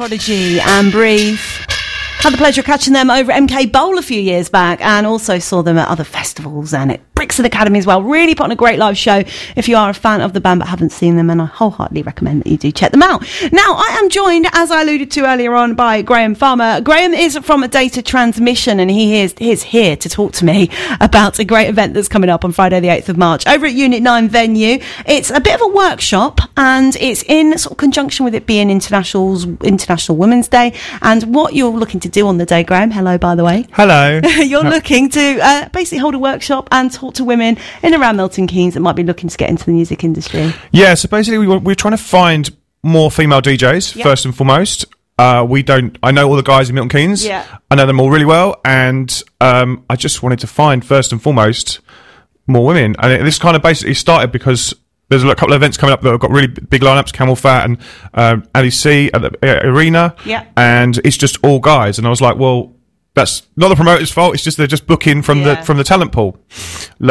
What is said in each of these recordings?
Prodigy and Breathe. Had the pleasure of catching them over MK Bowl a few years back and also saw them at other festivals and at Brixton Academy as well. Really put on a great live show if you are a fan of the band but haven't seen them and I wholeheartedly recommend that you do check them out. Now, I am joined, as I alluded to earlier on, by Grahame Farmer. Grahame is from a Data Transmission and he is, he is here to talk to me about a great event that's coming up on Friday the 8th of March over at Unit 9 venue. It's a bit of a workshop and it's in sort of conjunction with it being International's International Women's Day and what you're looking to do on the day, Grahame. Hello, by the way. Hello. You're looking to uh, basically hold a workshop and talk to women in around Milton Keynes that might be looking to get into the music industry. Yeah, so basically we, were- we're trying to find more female DJs Yep. first and foremost. Uh, we don't. I know all the guys in Milton Keynes. Yeah. I know them all really well, and um, I just wanted to find first and foremost more women. And it, this kind of basically started because there's a couple of events coming up that have got really big lineups: CamelPhat and um, Ali C at the uh, arena. Yeah. and it's just all guys. And I was like, well. That's not the promoter's fault. It's just they're just booking from Yeah. the from the talent pool.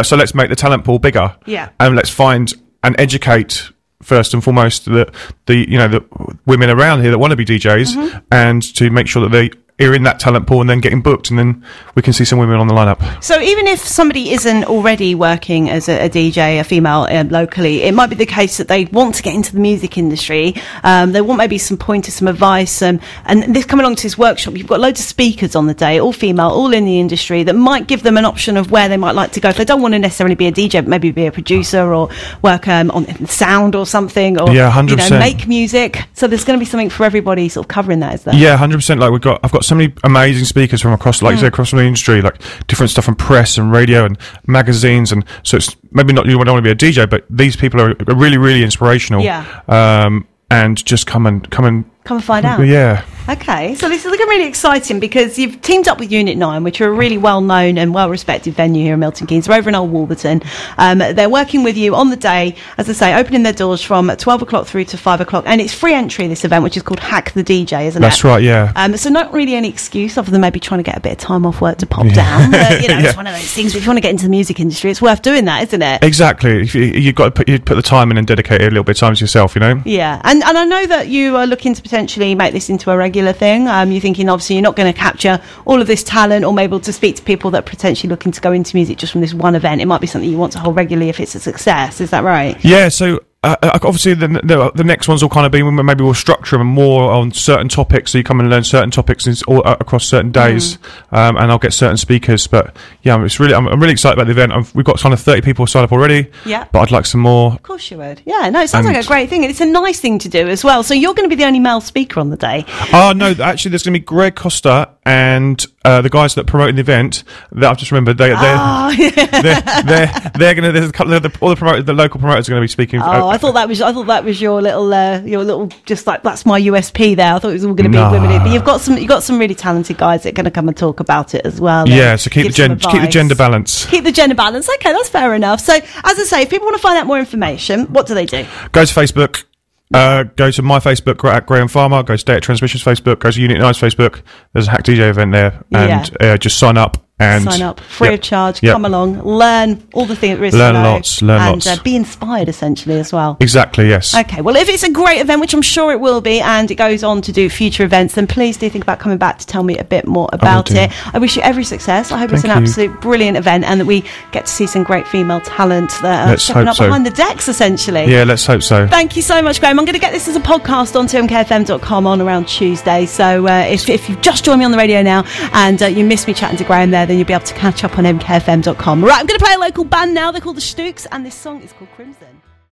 So let's make the talent pool bigger. Yeah. and let's find and educate first and foremost the the you know the women around here that want to be DJs Mm-hmm. and to make sure that they are in that talent pool and then getting booked and then we can see some women on the lineup. So even if somebody isn't already working as a, a DJ, a female uh, locally, it might be the case that they want to get into the music industry. Um, they want maybe some pointers, some advice, um, and this coming along to this workshop. You've got loads of speakers on the day, all female, all in the industry, that might give them an option of where they might like to go. If they don't want to necessarily be a DJ, but maybe be a producer or work um, on sound or something, or Yeah, you know, 100%. make music. So there's going to be something for everybody, sort of covering that, is there? Yeah, hundred percent. Like we've got, I've got so many amazing speakers from across, like you said, across the industry, like different stuff from press and radio and magazines, and so it's maybe not you don't want to be a DJ, but these people are are really, really inspirational. Yeah. Um, and just come and come and Come and find out. Yeah. Okay, so this is looking really exciting because you've teamed up with Unit 9, which are a really well known and well respected venue here in Milton Keynes. They're over in Old Wolverton. Um, they're working with you on the day, as I say, opening their doors from 12 o'clock through to 5 o'clock. And it's free entry, this event, which is called Hack the DJ, isn't That's it? That's right. Yeah. Um, so not really any excuse other than maybe trying to get a bit of time off work to pop down. But, you know, Yeah. it's one of those things. If you want to get into the music industry, it's worth doing that, isn't it? Exactly. If you, you've got to put, you put the time in and dedicate a little bit of time to yourself, you know? Yeah, and and I know that you are looking to potentially make this into a regular thing. Um, you're thinking obviously you're not going to capture all of this talent or able to speak to people that are potentially looking to go into music just from this one event. It might be something you want to hold regularly if it's a success. Is that right? Yeah, so uh, uh, obviously the, the the next ones will kind of be maybe we'll structure them more on certain topics, so you come and learn certain topics in, all, uh, across certain days, um, and I'll get certain speakers. But yeah, it's really I'm, I'm really excited about the event. I've, we've got kind of 30 people signed up already. Yeah. but I'd like some more. Of course you would. Yeah, no, it sounds like a great thing. It's a nice thing to do as well. So you're going to be the only male speaker on the day. Oh no, actually, there's going to be Greg Costa and uh, the guys that promoting the event. That I've just remembered. They, they're, Oh, they're they're they're going to. There's a couple of the, all the promoters, the local promoters are going to be speaking. Oh, I thought that was I thought that was your little uh, your little just like that's my USP there. I thought it was all going to be Nah. women, but you've got some you've got some really talented guys that are going to come and talk about it as well. yeah, so keep the gen- keep the gender balance. Keep the gender balance. Okay, that's fair enough. So, as I say, if people want to find out more information, what do they do? go to Facebook. Uh, go to my Facebook at Grahame Farmer. Go to Data Transmissions Facebook. Go to Unit 9's Facebook. There's a Hack DJ event there, and uh, just sign up and Sign up free Yep. of charge. Yep. Come along, learn all the things there is. Learn to know, lots, learn and lots. Uh, be inspired essentially as well. Exactly. Yes. Okay, well, if it's a great event, which I'm sure it will be, and it goes on to do future events, then please do think about coming back to tell me a bit more about it. I wish you every success. I hope it's an you. absolute brilliant event and that we get to see some great female talent that are stepping up so. behind the decks, essentially. yeah. Let's hope so. Thank you so much, Grahame. I'm going to get this as a podcast on mkfm.com on around Tuesday. So uh, if, if you've just joined me on the radio now and uh, you missed me chatting to Grahame there, then you'll be able to catch up on mkfm.com. Right, I'm going to play a local band now. They're called the Stooks, and this song is called Crimson.